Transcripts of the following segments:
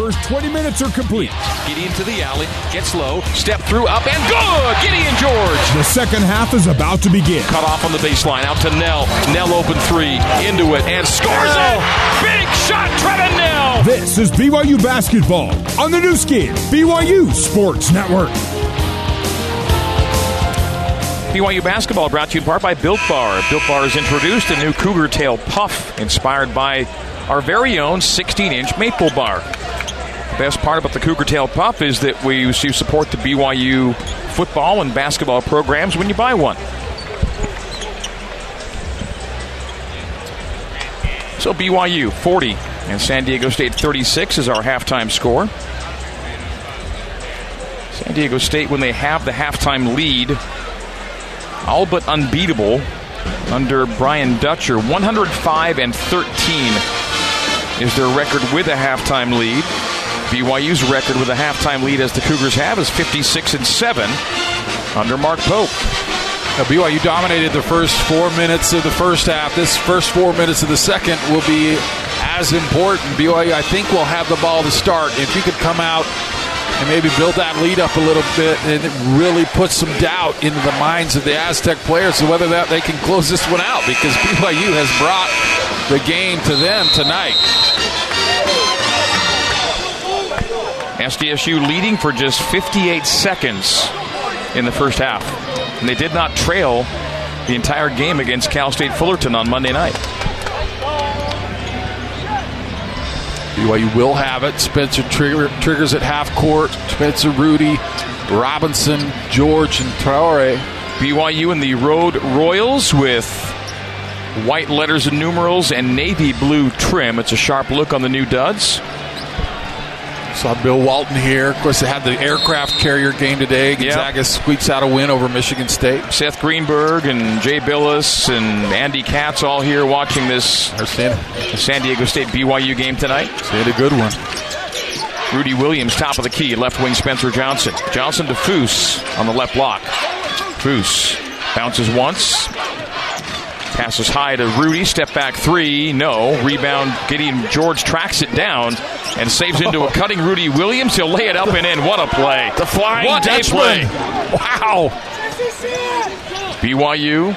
first 20 minutes are complete. Gideon to the alley, gets low, step through, up and good! Gideon George! The second half is about to begin. Cut off on the baseline, out to Knell. Knell open three, into it, and scores it! Big shot, Trevin Knell! This is BYU basketball on the Nu Skin, BYU Sports Network. BYU basketball brought to you in part by Built Bar. Built Bar has introduced a new Cougar Tail Puff inspired by our very own 16 inch maple bar. Best part about the Cougar Tail Puff is that we you support the BYU football and basketball programs when you buy one. So BYU 40 and San Diego State 36 is our halftime score. San Diego State, when they have the halftime lead, all but unbeatable under Brian Dutcher. 105 and 13 is their record with a halftime lead. BYU's record with a halftime lead, as the Cougars have, is 56 and 7 under Mark Pope. Now, BYU dominated the first four minutes of the first half. This first four minutes of the second will be as important. BYU, I think, will have the ball to start. If you could come out and maybe build that lead up a little bit and really put some doubt into the minds of the Aztec players so whether that they can close this one out because BYU has brought the game to them tonight. SDSU leading for just 58 seconds in the first half. And they did not trail the entire game against Cal State Fullerton on Monday night. BYU will have it. Spencer trigger, triggers at half court. Spencer, Rudi, Robinson, George, and Traore. BYU in the Road Royals with white letters and numerals and navy blue trim. It's a sharp look on the new duds. Saw Bill Walton here. Of course, they had the aircraft carrier game today. Gonzaga yep. squeaks out a win over Michigan State. Seth Greenberg and Jay Bilas and Andy Katz all here watching this San Diego State BYU game tonight. Stayed a good one. Rudi Williams, top of the key, left wing Spencer Johnson. Johnson to Foose on the left block. Foose bounces once, Passes high to Rudi. Step back three. No. Rebound. Gideon George tracks it down and saves into a cutting Rudi Williams. He'll lay it up and in. What a play. The flying what Dutchman. play. Wow. BYU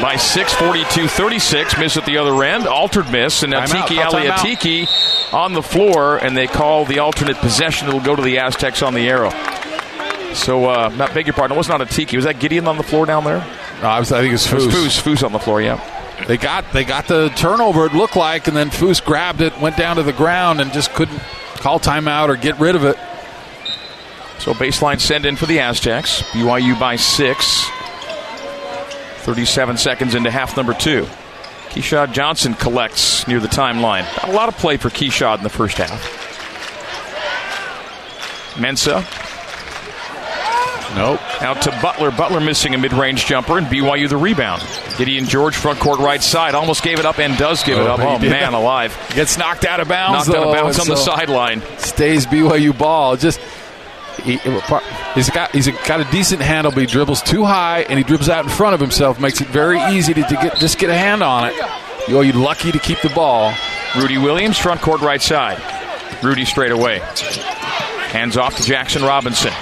by 6, 42 36. Miss at the other end. Altered miss. And now Atiki Ally Atiki on the floor, and they call the alternate possession. It'll go to the Aztecs on the arrow. So, uh, not beg your pardon. It was not a Tiki. Was that Gideon on the floor down there? No, I, was, I think it was Foose. It was Foose. Foose on the floor, yeah. They got they got the turnover. It looked like, and then Foose grabbed it, went down to the ground, and just couldn't call timeout or get rid of it. So baseline send in for the Aztecs. BYU by six. 37 seconds into half number two. Keshad Johnson collects near the timeline. A lot of play for Keshad in the first half. Mensah Nope. Out to Butler. Butler missing a mid range jumper, and BYU the rebound. Gideon George, front court right side, almost gave it up and does give oh, it up. Oh, man, alive. Gets knocked out of bounds. Knocked though, out of bounds on so the sideline. Stays BYU ball. Just. He, has got he's got a decent handle, but he dribbles too high and he dribbles out in front of himself. Makes it very easy to, to get just get a hand on it. You're lucky to keep the ball. Rudi Williams, front court right side. Rudi straight away. Hands off to Jaxson Robinson.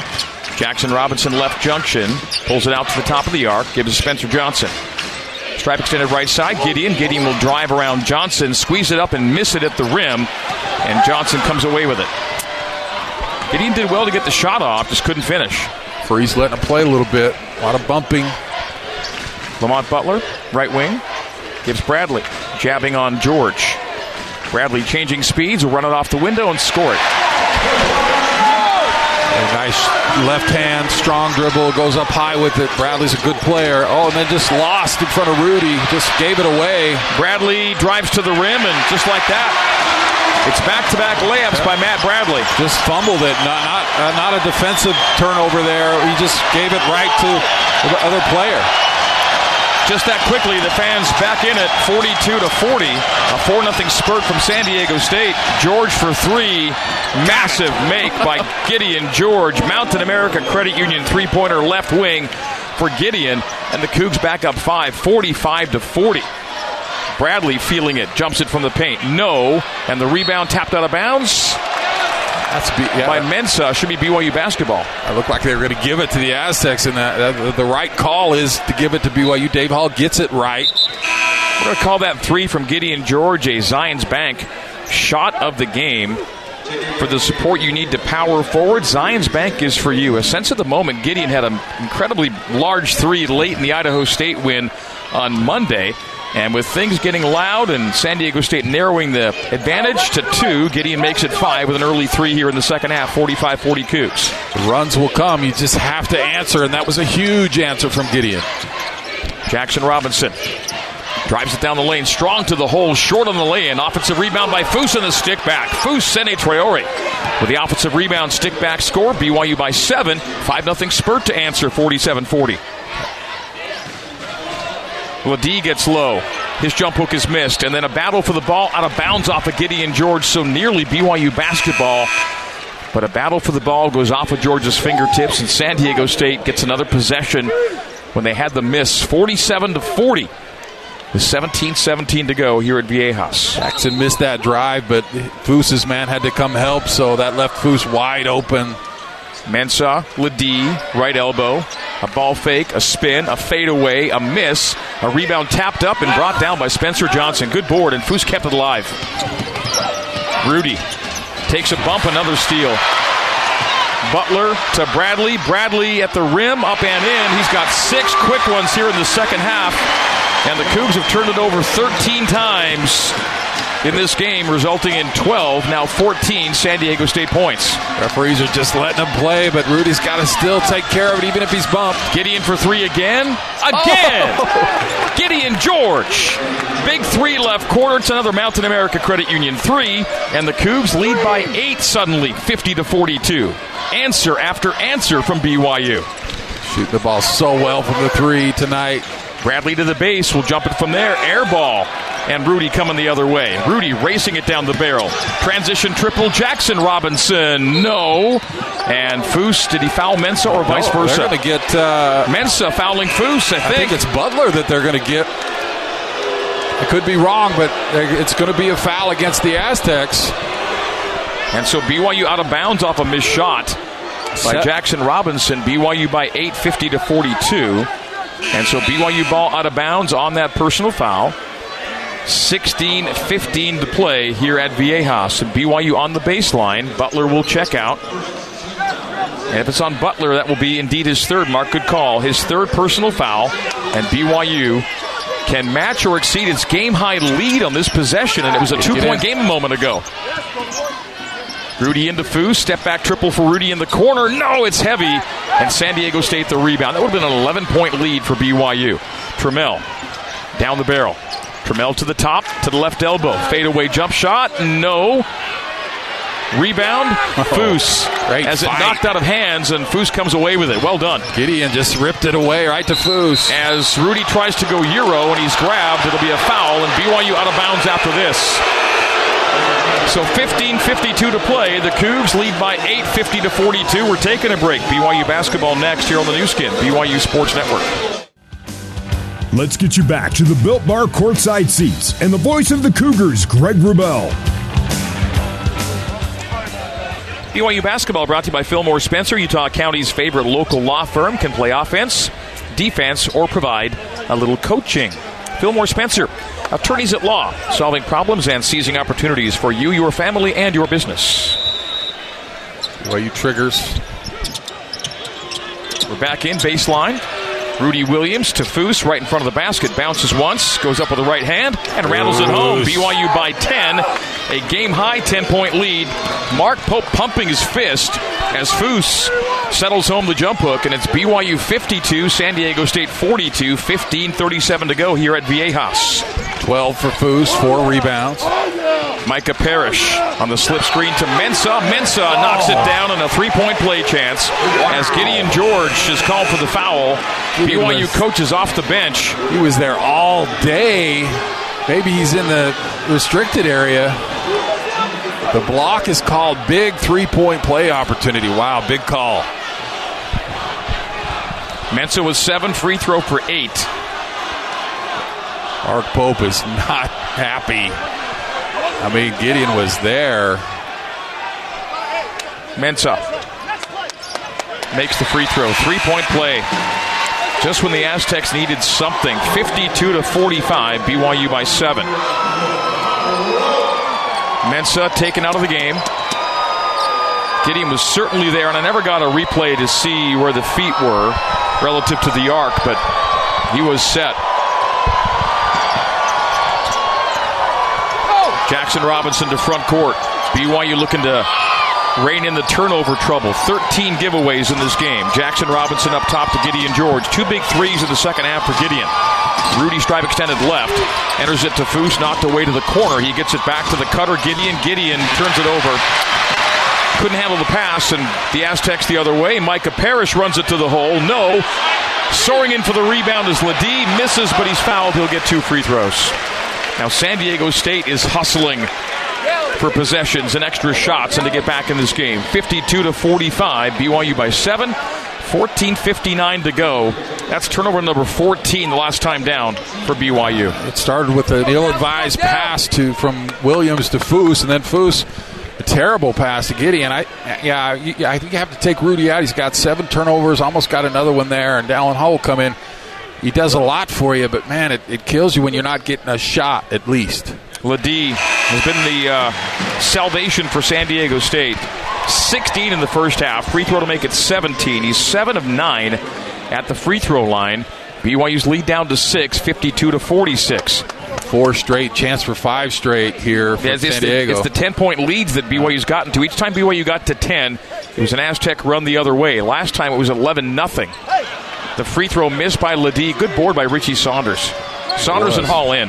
Jaxson Robinson left junction, pulls it out to the top of the arc, gives Spencer Johnson. Stripe extended right side. Gideon. Gideon will drive around Johnson, squeeze it up and miss it at the rim, and Johnson comes away with it. Gideon did well to get the shot off, just couldn't finish. Freeze letting him play a little bit. A lot of bumping. Lamont Butler, right wing, gives Bradley, jabbing on George. Bradley changing speeds, will run it off the window and score it. A nice left hand, strong dribble, goes up high with it. Bradley's a good player. Oh, and then just lost in front of Rudi, just gave it away. Bradley drives to the rim, and just like that, it's back-to-back layups by Matt Bradley. Just fumbled it. Not not, uh, not a defensive turnover there. He just gave it right to the other player. Just that quickly, the fans back in at 42 to 40. A 4 0 spurt from San Diego State. George for three. Massive make by Gideon George. Mountain America Credit Union three pointer left wing for Gideon. And the Cougs back up five, 45 to 40. Bradley feeling it, jumps it from the paint. No. And the rebound tapped out of bounds. That's B- yeah. by Mensah. Uh, should be BYU basketball. I looked like they were going to give it to the Aztecs, and uh, that, that, the right call is to give it to BYU. Dave Hall gets it right. We're going to call that three from Gideon George, a Zions Bank shot of the game. For the support you need to power forward, Zions Bank is for you. A sense of the moment, Gideon had an incredibly large three late in the Idaho State win on Monday. And with things getting loud and San Diego State narrowing the advantage to two, Gideon makes it five with an early three here in the second half, 45 40 Cougs. Runs will come. You just have to answer, and that was a huge answer from Gideon. Jaxson Robinson drives it down the lane, strong to the hole, short on the lay-in. Offensive rebound by Foose and the stick back. Fousseyni Traore with the offensive rebound stick back score. BYU by seven. 5 0 spurt to answer 47 40. LeDee gets low. His jump hook is missed, and then a battle for the ball out of bounds off of Gideon George, so nearly BYU basketball. But a battle for the ball goes off of George's fingertips, and San Diego State gets another possession when they had the miss, 47 to 40. With 17-17 to go here at Viejas. Jaxson missed that drive, but Foose's man had to come help, so that left Foose wide open. Mensah, LeDee, right elbow, a ball fake, a spin, a fadeaway, a miss, a rebound tapped up and brought down by Spencer Johnson. Good board, and Foose kept it alive. Rudi takes a bump, another steal. Butler to Bradley. Bradley at the rim, up and in. He's got six quick ones here in the second half. And the Cougs have turned it over 13 times in this game, resulting in 12, now 14 San Diego State points. Referees are just letting him play, but Rudi's got to still take care of it, even if he's bumped. Gideon for three again. Again! Oh. Gideon George. Big three left quarter. It's another Mountain America Credit Union three. And the Cougs lead by eight suddenly, 50 to 42. Answer after answer from BYU. Shooting the ball so well from the three tonight. Bradley to the base. We'll jump it from there. Air ball. And Rudi coming the other way. Rudi racing it down the barrel. Transition triple. Jaxson Robinson. No. And Foose, did he foul Mensah or vice no, versa? They're going to get uh, Mensah fouling Foose, I think. I think it's Butler that they're going to get. I could be wrong, but it's going to be a foul against the Aztecs. And so BYU out of bounds off a missed shot by. Jaxson Robinson. BYU by 8, 50 to 42. And so BYU ball out of bounds on that personal foul. 16 15 to play here at Viejas. And BYU on the baseline. Butler will check out. And if it's on Butler, that will be indeed his third. Mark, good call. His third personal foul. And BYU can match or exceed its game high lead on this possession. And it was a two point game a moment ago. Rudi into Foose. Step back triple for Rudi in the corner. No, it's heavy. And San Diego State the rebound. That would have been an 11 point lead for BYU. Trammell down the barrel. Trammell to the top, to the left elbow. Fadeaway jump shot. No. Rebound. Oh, Foose as it knocked out of hands, and Foose comes away with it. Well done. Gideon just ripped it away right to Foose. As Rudi tries to go Euro and he's grabbed, it'll be a foul, and BYU out of bounds after this. So 15:52 to play. The Cougs lead by 8, 50 to 42. We're taking a break. BYU basketball next here on the Nu Skin, BYU Sports Network. Let's get you back to the Built Bar courtside seats and the voice of the Cougars, Greg Wrubell. BYU basketball brought to you by Fillmore Spencer, Utah County's favorite local law firm, can play offense, defense, or provide a little coaching. Fillmore Spencer, attorneys at law, solving problems and seizing opportunities for you, your family, and your business. BYU triggers. We're back in baseline. Rudi Williams to Foose right in front of the basket. Bounces once, goes up with the right hand, and rattles it home. BYU by 10. A game high 10 point lead. Mark Pope pumping his fist as Foose settles home the jump hook, and it's BYU 52, San Diego State 42, 15 37 to go here at Viejas. 12 for Foose, four rebounds. Micah Parrish on the slip screen to Mensah. Mensah knocks it down in a three point play chance as Gideon George is called for the foul. BYU coaches off the bench. He was there all day. Maybe he's in the restricted area. The block is called big three point play opportunity. Wow, big call. Mensah was seven, free throw for eight. Mark Pope is not happy. I mean, Gideon was there. Mensah makes the free throw. Three point play. Just when the Aztecs needed something. 52 to 45, BYU by seven. Mensah taken out of the game. Gideon was certainly there, and I never got a replay to see where the feet were relative to the arc, but he was set. Jaxson Robinson to front court. BYU looking to rein in the turnover trouble. 13 giveaways in this game. Jaxson Robinson up top to Gideon George. Two big threes in the second half for Gideon. Rudi stripe extended left. Enters it to Foose, knocked away to the corner. He gets it back to the cutter. Gideon. Gideon turns it over. Couldn't handle the pass, and the Aztecs the other way. Micah Parrish runs it to the hole. No. Soaring in for the rebound is LeDee. Misses, but he's fouled. He'll get two free throws. Now San Diego State is hustling for possessions and extra shots and to get back in this game. 52 to 45, BYU by 7. 14.59 to go. That's turnover number 14 the last time down for BYU. It started with an ill advised pass to from Williams to Foose, and then Foose, a terrible pass to Gideon. I, yeah, I think you have to take Rudi out. He's got seven turnovers, almost got another one there, and Dallin Hall come in. He does a lot for you, but man, it, it kills you when you're not getting a shot at least. LeDee has been the uh, salvation for San Diego State. 16 in the first half. Free throw to make it 17. He's 7 of 9 at the free throw line. BYU's lead down to 6, 52 to 46. Four straight, chance for five straight here for it's, San Diego. The, it's the 10 point leads that BYU's gotten to. Each time BYU got to 10, it was an Aztec run the other way. Last time it was 11 nothing. The free throw missed by LeDee. Good board by Richie Saunders. Saunders and Hall in.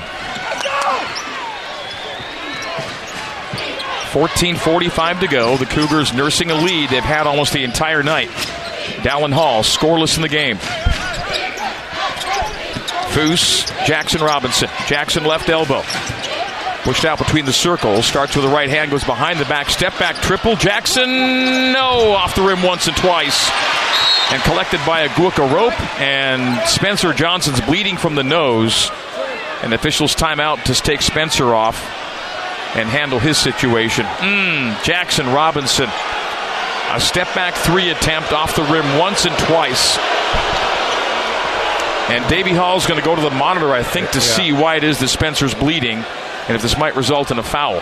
14.45 to go. The Cougars nursing a lead they've had almost the entire night. Dallin Hall scoreless in the game. Foose, Jaxson Robinson. Jaxson left elbow. Pushed out between the circles. Starts with the right hand, goes behind the back. Step back triple. Jaxson, no, off the rim once and twice. And collected by Aguek Arop. And Spencer Johnson's bleeding from the nose. And officials timeout to take Spencer off and handle his situation. Mm, Jaxson Robinson. A step back three attempt off the rim once and twice. And Davy Hall is going to go to the monitor, I think, to yeah. see why it is that Spencer's bleeding and if this might result in a foul.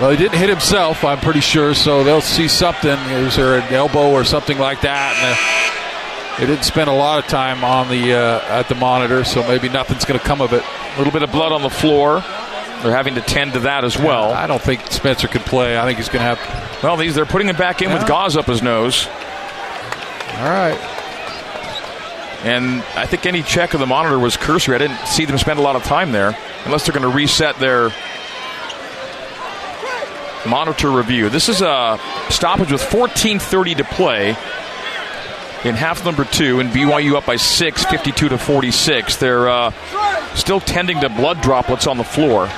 Well, he didn't hit himself, I'm pretty sure, so they'll see something. Is there an elbow or something like that? And uh, they didn't spend a lot of time on the uh, at the monitor, so maybe nothing's going to come of it. A little bit of blood on the floor. They're having to tend to that as well. I don't think Spencer can play. I think he's going to have. Well, these they're putting him back in yeah. with gauze up his nose. All right. And I think any check of the monitor was cursory. I didn't see them spend a lot of time there, unless they're going to reset their monitor review. This is a stoppage with 14:30 to play in half number two, and BYU up by six, 52 to 46. They're uh, still tending to blood droplets on the floor.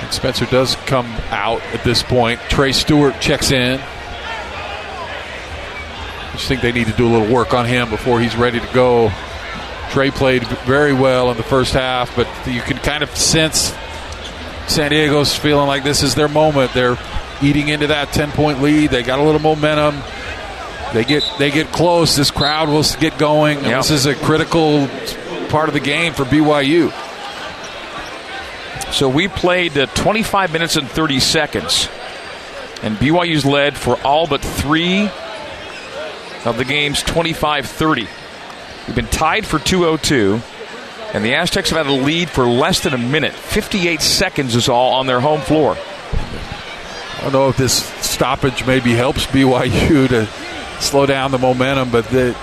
And Spencer does come out at this point. Trey Stewart checks in. I just think they need to do a little work on him before he's ready to go. Trey played very well in the first half, but you can kind of sense San Diego's feeling like this is their moment. They're eating into that 10 point lead. They got a little momentum. They get they get close. This crowd will get going. Yep. This is a critical part of the game for BYU. So we played uh, 25 minutes and 30 seconds, and BYU's led for all but three of the game's 25-30. We've been tied for 202. And the Aztecs have had a lead for less than a minute. 58 seconds is all on their home floor. I don't know if this stoppage maybe helps BYU to slow down the momentum, but the,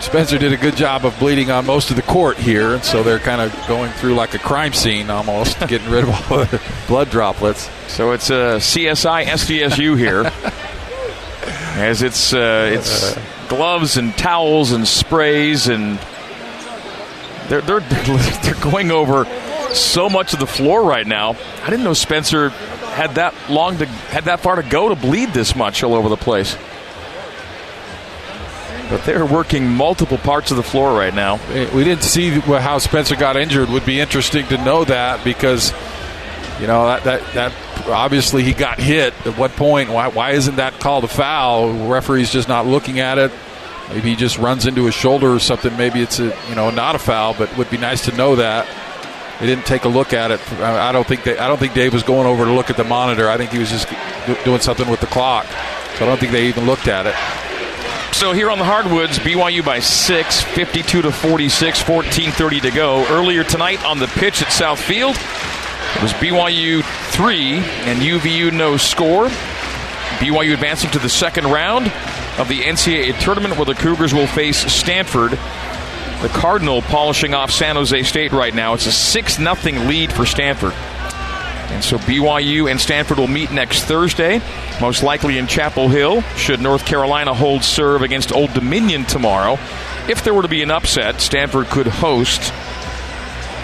Spencer did a good job of bleeding on most of the court here, and so they're kind of going through like a crime scene almost, getting rid of all the blood droplets. So it's a CSI SDSU here, as it's uh, it's gloves and towels and sprays and they're, they're, they're going over so much of the floor right now. I didn't know Spencer had that long to had that far to go to bleed this much all over the place. But they're working multiple parts of the floor right now. We didn't see how Spencer got injured. Would be interesting to know that because you know that that, that obviously he got hit. At what point? Why, why isn't that called a foul? Referee's just not looking at it. Maybe he just runs into his shoulder or something. Maybe it's a you know not a foul, but would be nice to know that. They didn't take a look at it. I don't think they, I don't think Dave was going over to look at the monitor. I think he was just doing something with the clock. So I don't think they even looked at it. So here on the hardwoods, BYU by six, 52 to 46, 14:30 to go. Earlier tonight on the pitch at South Field, it was BYU three and UVU no score. BYU advancing to the second round of the NCAA tournament where the Cougars will face Stanford. The Cardinal polishing off San Jose State right now. It's a 6 0 lead for Stanford. And so BYU and Stanford will meet next Thursday, most likely in Chapel Hill, should North Carolina hold serve against Old Dominion tomorrow. If there were to be an upset, Stanford could host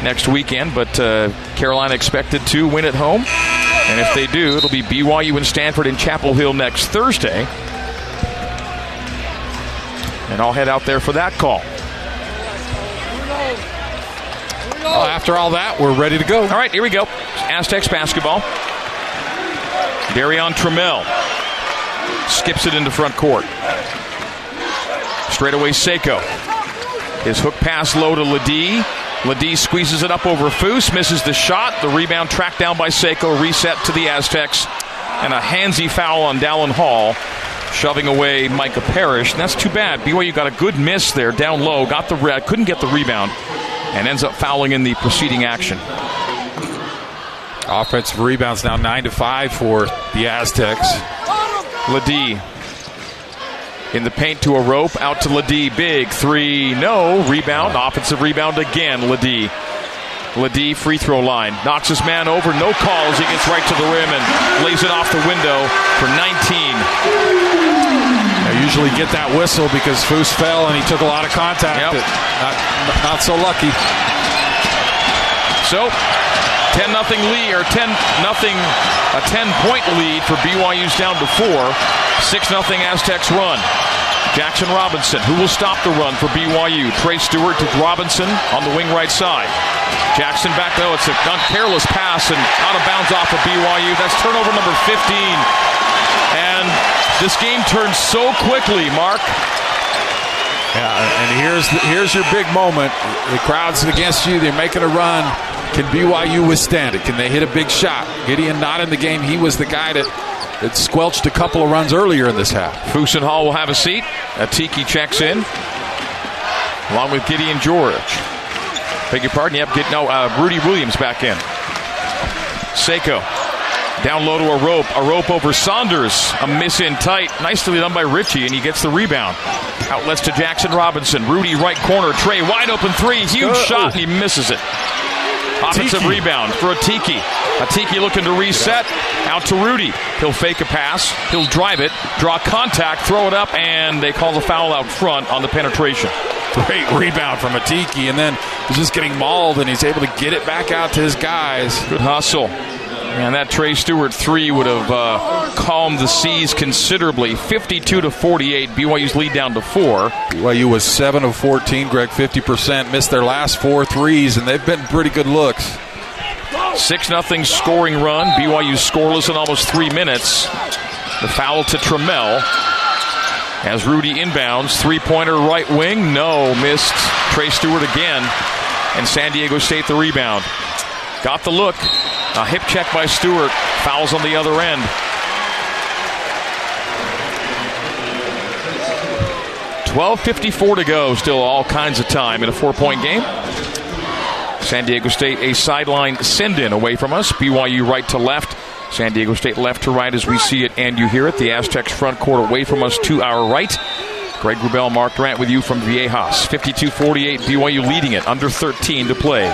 next weekend, but uh, Carolina expected to win at home. And if they do, it'll be BYU and Stanford in Chapel Hill next Thursday. And I'll head out there for that call. Well, after all that, we're ready to go. All right, here we go. Aztecs basketball. Darrion Trammell skips it into front court. Straight away, Seiko. His hook pass low to LeDee. LeDee squeezes it up over Foose, misses the shot. The rebound tracked down by Seiko, reset to the Aztecs. And a handsy foul on Dallin Hall, shoving away Micah Parrish. And that's too bad. BYU got a good miss there down low, got the red, couldn't get the rebound and ends up fouling in the preceding action. Offensive rebounds now 9 to 5 for the Aztecs. LeDee in the paint to Arop, out to LeDee. Big three, no. Rebound, offensive rebound again, LeDee. LeDee free throw line. Knocks his man over, no calls. He gets right to the rim and lays it off the window for 19 I usually get that whistle because Foose fell and he took a lot of contact. Yep. Not, not so lucky. So, 10 nothing lead or 10 nothing a 10 point lead for BYU's down to 4. 6 nothing Aztecs run. Jaxson Robinson, who will stop the run for BYU. Trey Stewart to Robinson on the wing right side. Jaxson back though. It's a careless pass and out of bounds off of BYU. That's turnover number 15. And this game turns so quickly, Mark. Yeah, and here's here's your big moment. The crowd's against you. They're making a run. Can BYU withstand it? Can they hit a big shot? Gideon not in the game. He was the guy that, that squelched a couple of runs earlier in this half. Fusen Hall will have a seat. Atiki checks in, along with Gideon George. Beg your pardon. Yep, get, no, uh, Rudi Williams back in. Seiko down low to Arop. A rope over Saunders. A miss in tight. Nicely done by Richie, and he gets the rebound. Outlets to Jaxson Robinson. Rudi right corner. Trey wide open three. Huge uh, shot, and he misses it. Offensive Tiki. rebound for Atiki. Atiki looking to reset. Out to Rudi. He'll fake a pass. He'll drive it, draw contact, throw it up, and they call the foul out front on the penetration. Great rebound from Atiki, and then he's just getting mauled, and he's able to get it back out to his guys. Good hustle. And that Trey Stewart three would have uh, calmed the seas considerably. 52 to 48. BYU's lead down to four. BYU was 7 of 14, Greg, 50%. Missed their last four threes, and they've been pretty good looks. 6 0 scoring run. BYU scoreless in almost three minutes. The foul to Trammell. As Rudi inbounds, three pointer right wing. No, missed Trey Stewart again. And San Diego State the rebound. Got the look. A hip check by Stewart. Fouls on the other end. Twelve fifty-four to go. Still all kinds of time in a four-point game. San Diego State a sideline send-in away from us. BYU right to left. San Diego State left to right as we see it and you hear it. The Aztecs front court away from us to our right. Greg Wrubell, Mark Durrant with you from Viejas. 52-48, BYU leading it, under 13 to play.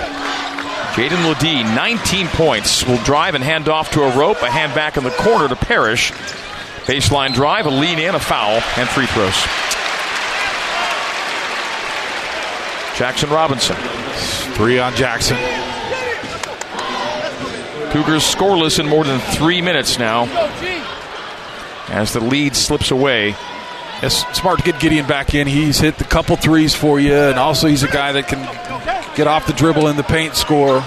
Jaedon LeDee, 19 points, will drive and hand off to Arop, a hand back in the corner to Parrish. Baseline drive, a lean in, a foul, and free throws. Jaxson Robinson. Three on Jaxson. Cougars scoreless in more than three minutes now. As the lead slips away It's smart to get Gideon back in. He's hit a couple threes for you, and also he's a guy that can get off the dribble in the paint, score.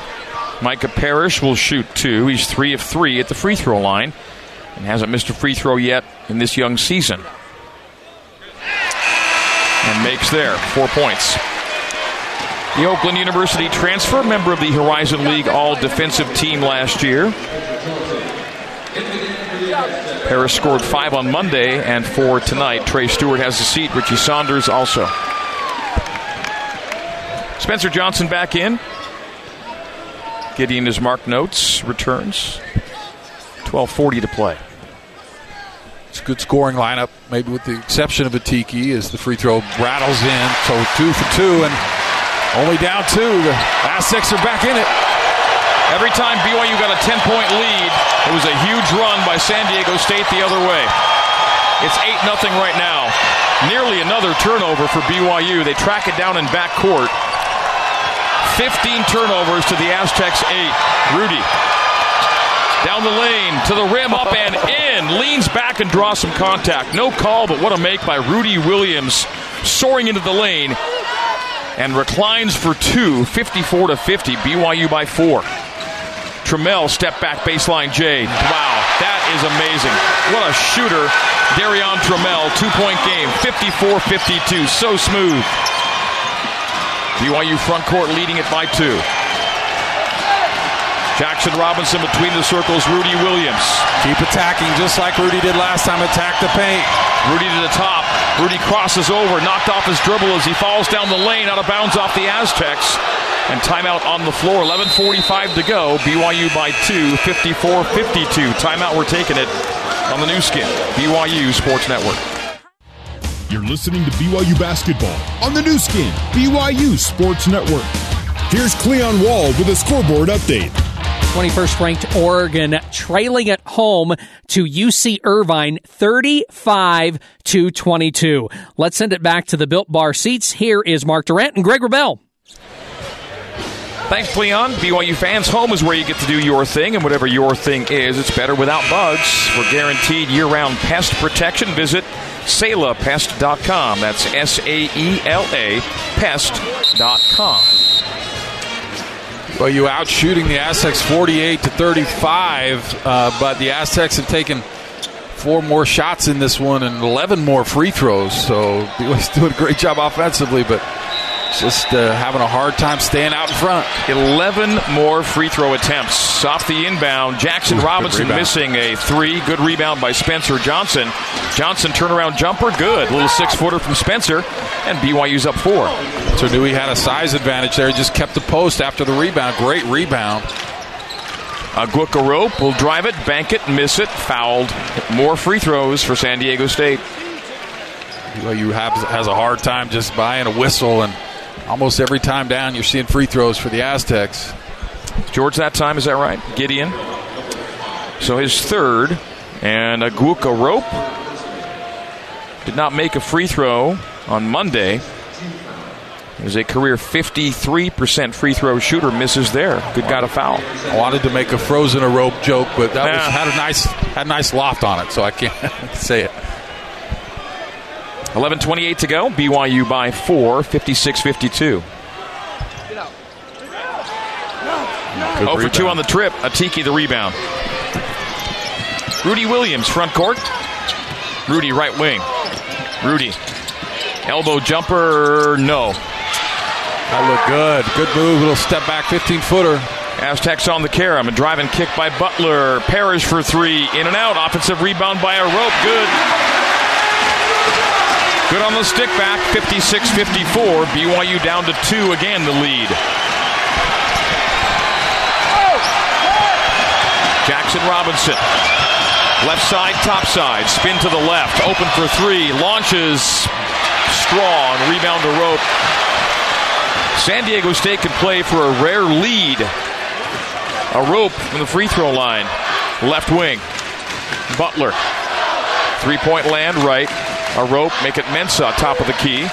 Micah Parrish will shoot two. He's three of three at the free throw line and hasn't missed a free throw yet in this young season. And makes there four points. The Oakland University transfer, member of the Horizon League All Defensive Team last year. Parrish scored five on Monday and four tonight. Trey Stewart has a seat. Richie Saunders also. Spencer Johnson back in. Gideon his mark notes, returns. 12.40 to play. It's a good scoring lineup, maybe with the exception of Atiki as the free throw rattles in. So two for two and only down two. The Aztecs are back in it. Every time BYU got a 10 point lead, it was a huge run by San Diego State the other way. It's 8 0 right now. Nearly another turnover for BYU. They track it down in back court. 15 turnovers to the Aztecs 8. Rudi down the lane to the rim, up and in. Leans back and draws some contact. No call, but what a make by Rudi Williams, soaring into the lane and reclines for two, 54 to 50. BYU by four. Trammell step back baseline J. Wow, that is amazing. What a shooter. Darrion Trammell, two point game, 54 52. So smooth. BYU front court leading it by two. Jaxson Robinson between the circles, Rudi Williams. Keep attacking just like Rudi did last time. Attack the paint. Rudy to the top. Rudi crosses over, knocked off his dribble as he falls down the lane, out of bounds off the Aztecs. And timeout on the floor. 11.45 to go. BYU by two, 54 52. Timeout, we're taking it on the Nu Skin, BYU Sports Network. You're listening to BYU Basketball on the Nu Skin, BYU Sports Network. Here's Cleon Wall with a scoreboard update. 21st ranked Oregon trailing at home to UC Irvine 35 to 22. Let's send it back to the Built Bar seats. Here is Mark Durrant and Greg Wrubell. Thanks, Cleon. BYU fans, home is where you get to do your thing, and whatever your thing is, it's better without bugs. We're guaranteed year round pest protection. Visit saelapest.com. That's S A E L A pest.com. Well, you out shooting the Aztecs 48 to 35, uh, but the Aztecs have taken four more shots in this one and 11 more free throws. So BYU's doing a great job offensively, but just uh, having a hard time staying out in front. 11 more free throw attempts. Off the inbound, Jaxson Ooh, Robinson missing a three. Good rebound by Spencer Johnson. Johnson turnaround jumper, good. Little six footer from Spencer, and BYU's up four. So knew he had a size advantage there. He just kept the post after the rebound. Great rebound. Aguek Arop will drive it, bank it, miss it, fouled. More free throws for San Diego State. BYU have, has a hard time just buying a whistle and almost every time down you're seeing free throws for the Aztecs. George, that time, is that right? Gideon. So his third, and Aguek Arop did not make a free throw on Monday. He was a career 53% free throw shooter, misses there. Good guy to foul. I wanted to make a frozen a rope joke, but that was, had a nice had a nice loft on it, so I can't say it. 11.28 to go. BYU by four, 56 52. Good 0 for 2 on the trip. Atiki the rebound. Rudi Williams, front court. Rudi, right wing. Rudi. Elbow jumper, no. That looked good. Good move. Little step back, 15 footer. Aztecs on the carom. A driving kick by Butler. Parrish for three. In and out. Offensive rebound by Arop. Good. Good on the stick back. 56 54. BYU down to two again, the lead. Jaxson Robinson. Left side, top side. Spin to the left. Open for three. Launches. Strong. Rebound to rope. San Diego State can play for a rare lead. Arop from the free throw line. Left wing. Butler. Three point land right. Arop. Make it Mensah top of the key.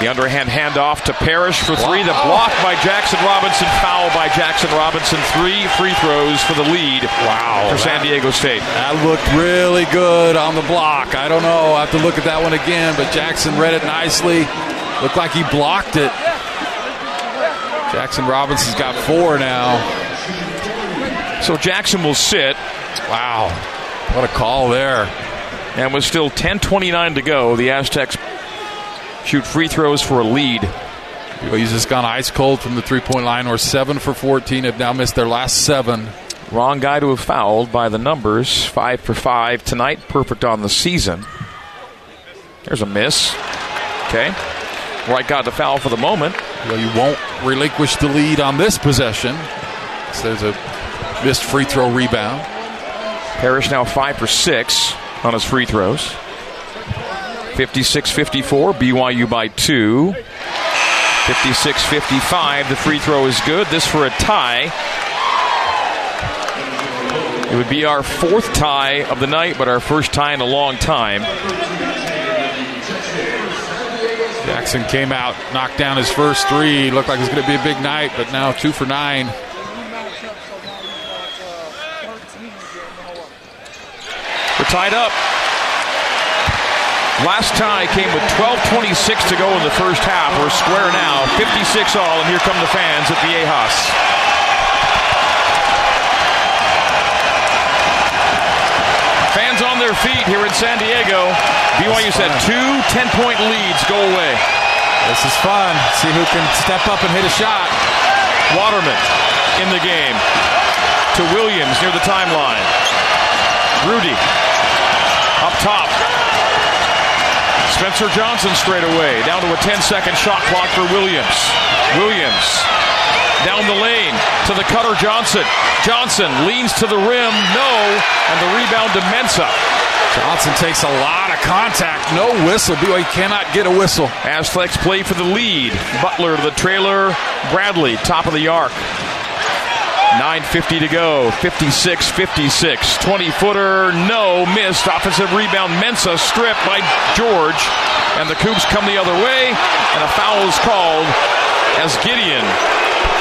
The underhand handoff to Parrish for three. The block by Jaxson Robinson. Foul by Jaxson Robinson. Three free throws for the lead. Wow. For San Diego State. That looked really good on the block. I don't know. I have to look at that one again, but Jaxson read it nicely. Looked like he blocked it. Jaxson Robinson's got four now. So Jaxson will sit. Wow. What a call there. And with still 10.29 to go, the Aztecs shoot free throws for a lead. He's just gone ice cold from the three point line, or 7 for 14, have now missed their last seven. Wrong guy to have fouled by the numbers. 5 for 5 tonight, perfect on the season. There's a miss. Okay. Right guy the foul for the moment. Well, you won't relinquish the lead on this possession. So there's a missed free throw rebound. Parrish now 5 for 6 on his free throws. 56 54, BYU by 2. 56 55, the free throw is good. This for a tie. It would be our fourth tie of the night, but our first tie in a long time. Jaxson came out, knocked down his first three. Looked like it was going to be a big night, but now two for nine. Tied up. Last tie came with 12.26 to go in the first half. We're square now, 56 all, and here come the fans at Viejas. Fans on their feet here in San Diego. BYU said two 10 point leads go away. This is fun. See who can step up and hit a shot. Waterman in the game to Williams near the timeline. Rudi up top. Spencer Johnson straight away. Down to a 10 second shot clock for Williams. Williams down the lane to the cutter Johnson. Johnson leans to the rim, no, and the rebound to Mensah. Johnson takes a lot of contact. No whistle. BYU cannot get a whistle. Aztecs play for the lead. Butler to the trailer. Bradley, top of the arc. 9.50 to go. 56 56. 20 footer, no. Missed. Offensive rebound. Mensah stripped by George. And the Cougs come the other way. And a foul is called as Gideon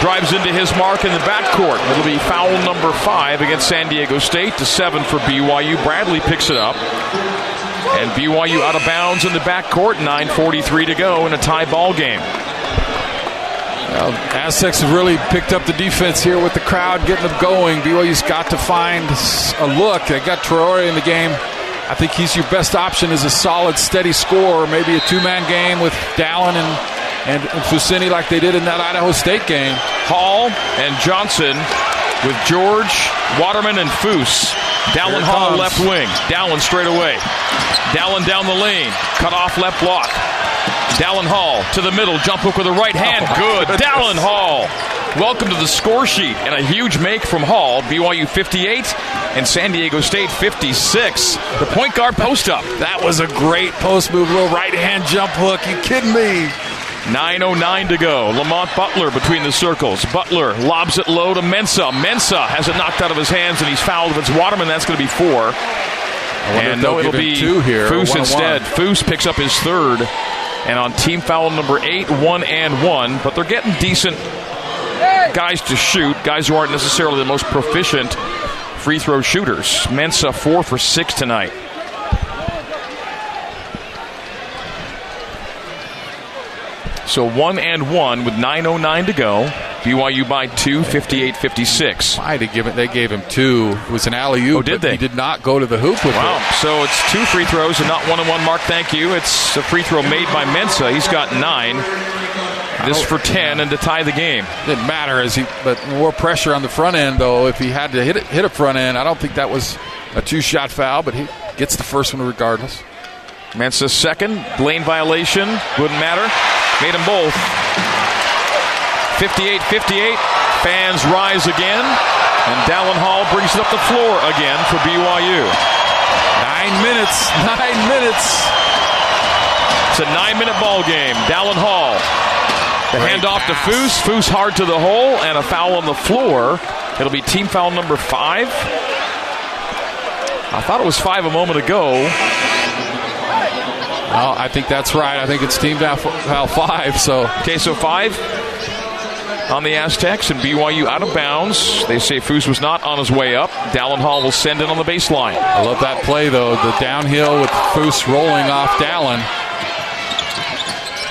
drives into his mark in the backcourt. It'll be foul number five against San Diego State to seven for BYU. Bradley picks it up. And BYU out of bounds in the backcourt. 9.43 to go in a tie ball game. Well, Aztecs have really picked up the defense here with the crowd getting them going. BYU's got to find a look. They got Traore in the game. I think he's your best option as a solid, steady scorer. Maybe a two-man game with Dallin and, and, and Fousseyni like they did in that Idaho State game. Hall and Johnson with George, Waterman, and Foose. Dallin Hall left wing. Dallin straight away. Dallin down the lane. Cut off left block. Dallin Hall to the middle. Jump hook with the right hand. Good. Dallin Hall. Welcome to the score sheet. And a huge make from Hall. BYU 58 and San Diego State 56. The point guard post up. That was a great post move. Little right hand jump hook. You kidding me? 9.09 to go. Lamont Butler between the circles. Butler lobs it low to Mensah. Mensah has it knocked out of his hands and he's fouled. If it's Waterman, that's going to be four. And no, it'll be two here. Foose instead. Foose picks up his third. And on team foul number eight, one and one. But they're getting decent guys to shoot, guys who aren't necessarily the most proficient free throw shooters. Mensah four for six tonight. So one and one with 9.09 to go. BYU by two, 58 56. Why did give it? They gave him two. It was an alley oop. Oh, did they? He did not go to the hoop with Wow. it. So it's two free throws and not one on one, Mark, thank you. It's a free throw made by Mensah. He's got nine. This oh. for 10 and to tie the game. Didn't matter as he, but more pressure on the front end though. If he had to hit it, hit a front end, I don't think that was a two shot foul, but he gets the first one regardless. Mensah's second. Lane violation. Wouldn't matter. Made them both. 58 58. Fans rise again. And Dallin Hall brings it up the floor again for BYU. Nine minutes. Nine minutes. It's a nine minute ball game. Dallin Hall. The Great handoff to. Foose. Foose hard to the hole and a foul on the floor. It'll be team foul number five. I thought it was five a moment ago. Well, I think that's right. I think it's team foul five. So okay, so five on the Aztecs and BYU out of bounds. They say Foose was not on his way up. Dallin Hall will send it on the baseline. I love that play though. The downhill with Foose rolling off Dallin.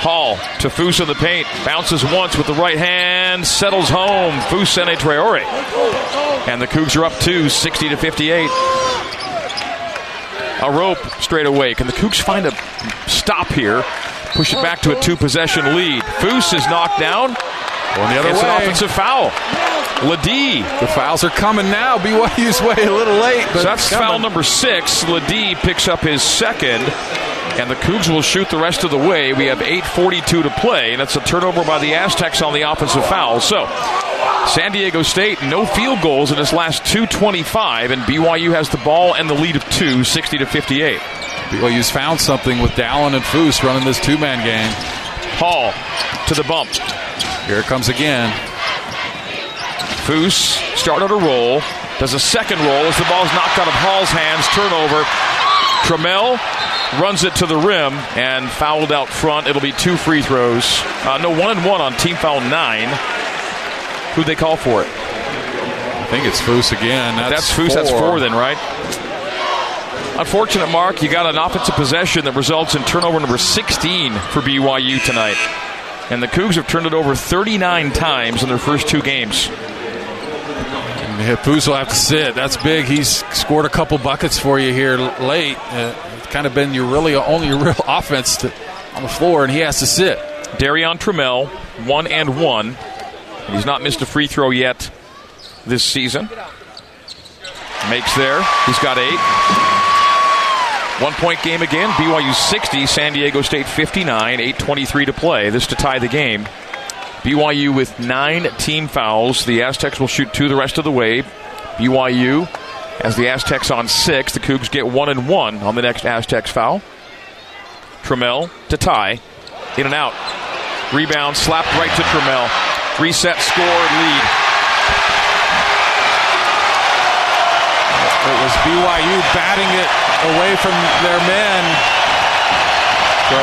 Hall to Foose in the paint. Bounces once with the right hand. Settles home. Foose and a Traore. And the Cougs are up two, 60 to 58. Arop straight away. Can the Cougs find a stop here? Push it back to a two possession lead. Foose is knocked down. Going the other it's way. an offensive foul. LeDee. The fouls are coming now. BYU's way a little late. so that's foul number six. LeDee picks up his second. And the Cougs will shoot the rest of the way. We have 8.42 to play, and it's a turnover by the Aztecs on the offensive foul. So, San Diego State, no field goals in its last 225, and BYU has the ball and the lead of two, 60 to 58. BYU's found something with Dallin and Foose running this two man game. Hall to the bump. Here it comes again. Foose started a roll, does a second roll as the ball is knocked out of Hall's hands. Turnover. Trammell runs it to the rim and fouled out front. It'll be two free throws. Uh, no, one and one on team foul nine. Who'd they call for it? I think it's Foose again. That's, That's Foose. Four. That's four then, right? Unfortunate, Mark. You got an offensive possession that results in turnover number 16 for BYU tonight. And the Cougs have turned it over 39 times in their first two games. Foose will have to sit. That's big. He's scored a couple buckets for you here late. Uh, it's kind of been your really only real offense to, on the floor, and he has to sit. Darrion Trammell, one and one. He's not missed a free throw yet this season. Makes there. He's got eight. One point game again. BYU 60, San Diego State 59, 8.23 to play. This to tie the game. BYU with nine team fouls. The Aztecs will shoot two the rest of the way. BYU as the Aztecs on six. The Cougs get one and one on the next Aztecs foul. Trammell to tie. In and out. Rebound slapped right to Trammell. Reset, score, lead. BYU batting it away from their men. So,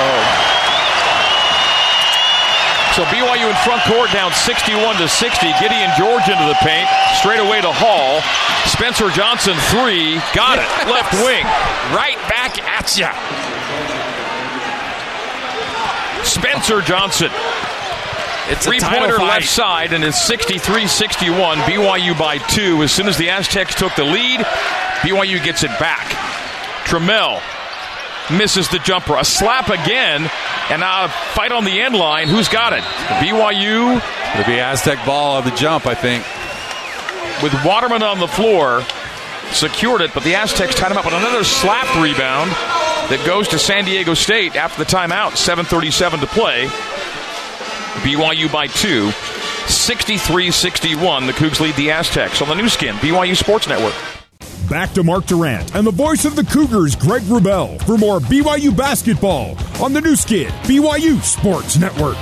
so BYU in front court down 61 to 60. Gideon George into the paint. Straight away to Hall. Spencer Johnson three. Got it. Left wing. Right back at ya. Spencer Johnson. It's Three pointer left side, and it's 63 61. BYU by two. As soon as the Aztecs took the lead, BYU gets it back. Trammell misses the jumper. A slap again, and a fight on the end line. Who's got it? BYU. It'll be Aztec ball on the jump, I think. With Waterman on the floor, secured it, but the Aztecs tied him up with another slap rebound that goes to San Diego State after the timeout. 7.37 to play. BYU by two. 63 61. The Cougs lead the Aztecs on the Nu Skin, BYU Sports Network. Back to Mark Durrant and the voice of the Cougars, Greg Wrubell, for more BYU basketball on the Nu Skin, BYU Sports Network.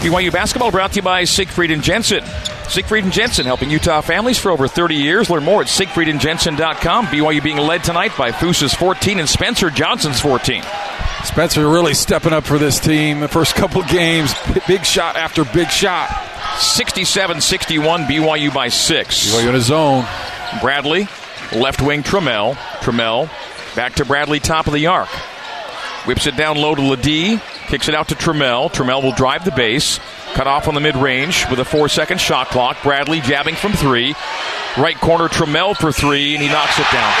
BYU basketball brought to you by Siegfried and Jensen. Siegfried and Jensen helping Utah families for over 30 years. Learn more at siegfriedandjensen.com. BYU being led tonight by Foosa's 14 and Spencer Johnson's 14. Spencer really stepping up for this team. The first couple games, big shot after big shot. 67 61, BYU by six. BYU in his zone. Bradley, left wing Trammell. Trammell back to Bradley, top of the arc. Whips it down low to LeDee. Kicks it out to Trammell. Trammell will drive the base. Cut off on the mid range with a four second shot clock. Bradley jabbing from three. Right corner Trammell for three, and he knocks it down.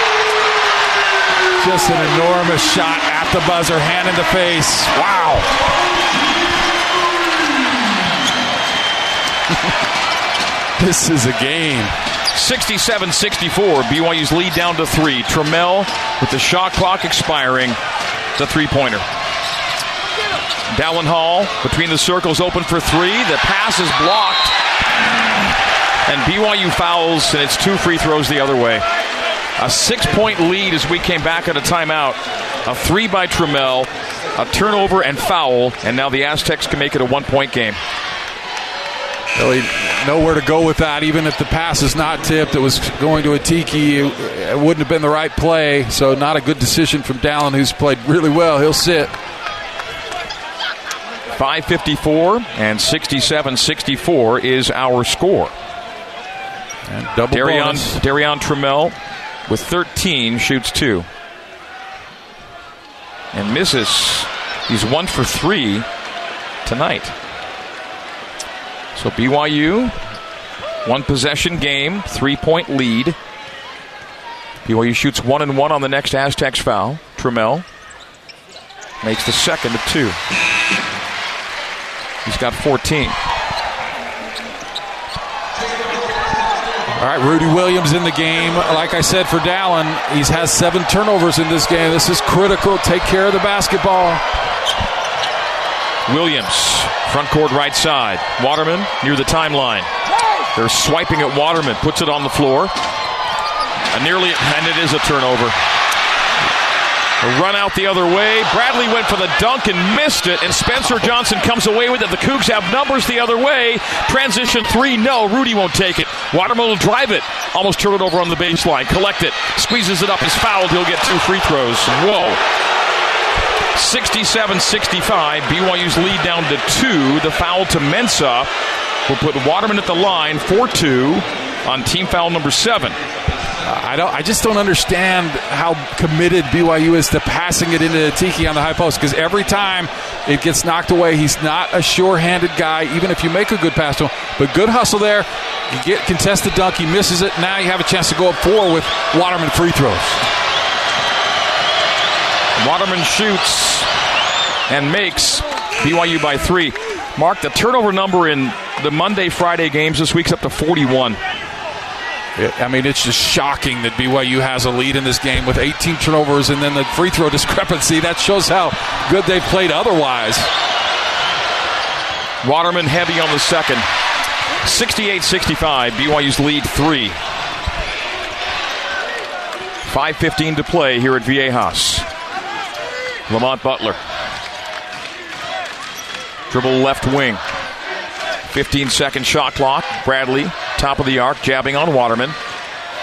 Just an enormous shot at the buzzer, hand in the face. Wow. this is a game. 67 64. BYU's lead down to three. Trammell with the shot clock expiring. The three pointer. Dallin Hall between the circles open for three. The pass is blocked. And BYU fouls, and it's two free throws the other way. A six point lead as we came back at a timeout. A three by Trammell, a turnover and foul, and now the Aztecs can make it a one point game. Really nowhere to go with that. Even if the pass is not tipped, it was going to Atiki. It wouldn't have been the right play. So not a good decision from Dallin, who's played really well. He'll sit. 554 and 67 64 is our score. And double Darrion, bonus. Darrion Trammell with 13 shoots two. And misses. He's one for three tonight. So BYU, one possession game, three point lead. BYU shoots one and one on the next Aztecs foul. Trammell makes the second of two. He's got 14. All right, Rudi Williams in the game. Like I said for Dallin, he has seven turnovers in this game. This is critical. Take care of the basketball. Williams, front court right side. Waterman near the timeline. They're swiping at Waterman, puts it on the floor. And nearly, and it is a turnover. A run out the other way. Bradley went for the dunk and missed it, and Spencer Johnson comes away with it. The Cougs have numbers the other way. Transition three, no. Rudi won't take it. Waterman will drive it. Almost turn it over on the baseline. Collect it. Squeezes it up. Is fouled. He'll get two free throws. Whoa. 67 65. BYU's lead down to two. The foul to Mensah will put Waterman at the line 4 2 on team foul number seven. I don't. I just don't understand how committed BYU is to passing it into Tiki on the high post because every time it gets knocked away, he's not a sure-handed guy. Even if you make a good pass to him, but good hustle there. You get contested dunk, he misses it. Now you have a chance to go up four with Waterman free throws. Waterman shoots and makes BYU by three. Mark, the turnover number in the Monday, Friday games this week's up to 41. I mean, it's just shocking that BYU has a lead in this game with 18 turnovers and then the free throw discrepancy. That shows how good they've played otherwise. Waterman heavy on the second. 68 65. BYU's lead three. 5.15 to play here at Viejas. Lamont Butler. Dribble left wing. 15 second shot clock. Bradley, top of the arc, jabbing on Waterman.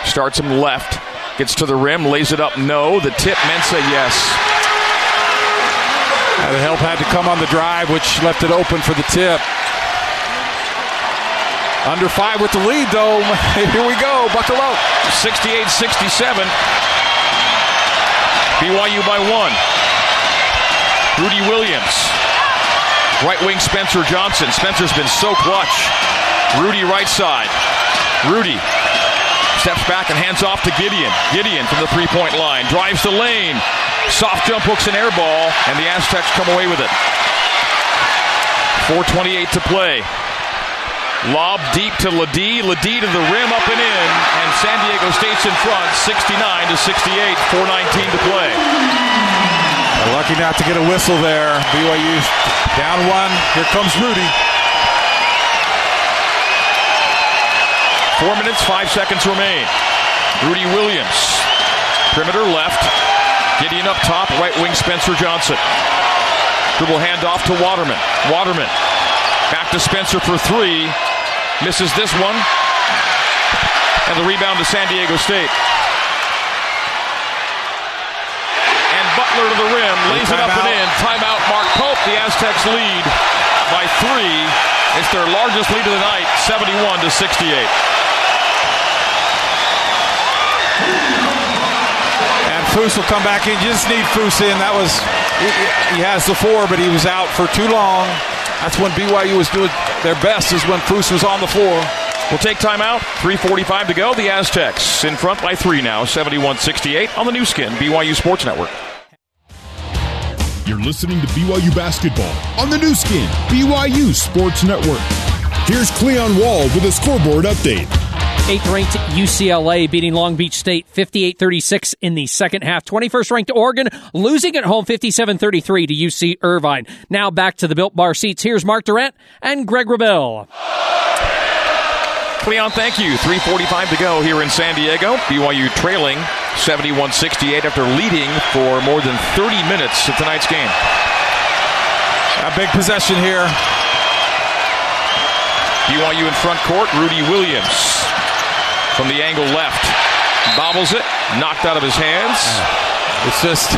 Starts him left. Gets to the rim, lays it up. No. The tip, Mensah, yes. Uh, the help had to come on the drive, which left it open for the tip. Under five with the lead, though. Here we go. Buckle up. 68 67. BYU by one. Rudi Williams. Right wing Spencer Johnson. Spencer's been so clutch. Rudi right side. Rudi steps back and hands off to Gideon. Gideon from the three point line. Drives the lane. Soft jump hooks an air ball, and the Aztecs come away with it. 4.28 to play. Lob deep to LeDee. LeDee to the rim, up and in, and San Diego State's in front, 69 to 68. 4.19 to play. Lucky not to get a whistle there. BYU down one. Here comes Rudi. Four minutes, five seconds remain. Rudi Williams, perimeter left. Gideon up top, right wing Spencer Johnson. Dribble handoff to Waterman. Waterman back to Spencer for three. Misses this one. And the rebound to San Diego State. To the rim, lays it up and in. Timeout, Mark Pope. The Aztecs lead by three. It's their largest lead of the night, 71 to 68. And Foose will come back in. You just need Foose in. That was he, has the four, but he was out for too long. That's when BYU was doing their best. Is when Foose was on the floor. We'll take timeout. 3.45 to go. The Aztecs in front by three now, 71 68 on the Nu Skin, BYU Sports Network. You're listening to BYU basketball on the Nu Skin, BYU Sports Network. Here's Cleon Wall with a scoreboard update. Eighth ranked UCLA beating Long Beach State 58 36 in the second half. 21st ranked Oregon losing at home 57 33 to UC Irvine. Now back to the Built Bar seats. Here's Mark Durrant and Greg Wrubell. Cleon, thank you. 3.45 to go here in San Diego. BYU trailing 71 68 after leading for more than 30 minutes of tonight's game. A big possession here. BYU in front court. Rudi Williams from the angle left. Bobbles it, knocked out of his hands. It's just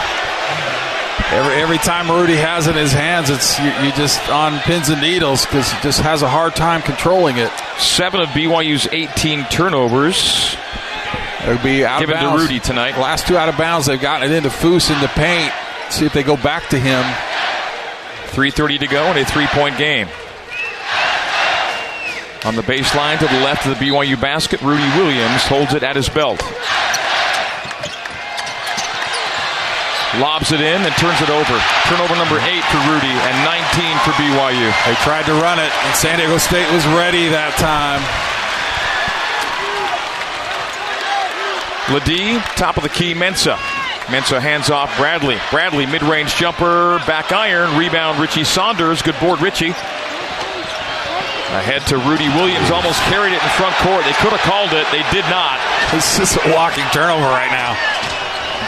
every every time Rudi has it in his hands, it's you, you just on pins and needles because he just has a hard time controlling it. Seven of BYU's 18 turnovers It would be out given of to bounds. Rudi tonight. Last two out of bounds, they've gotten it into Foose in the paint. See if they go back to him. 3.30 to go in a three point game. On the baseline to the left of the BYU basket, Rudi Williams holds it at his belt. Lobs it in and turns it over. Turnover number eight for Rudi and 19 for BYU. They tried to run it, and San Diego State was ready that time. LeDee, top of the key, Mensah. Mensah hands off Bradley. Bradley, mid range jumper, back iron, rebound, Richie Saunders. Good board, Richie. Ahead to Rudi Williams, almost carried it in front court. They could have called it, they did not. It's just a walking turnover right now.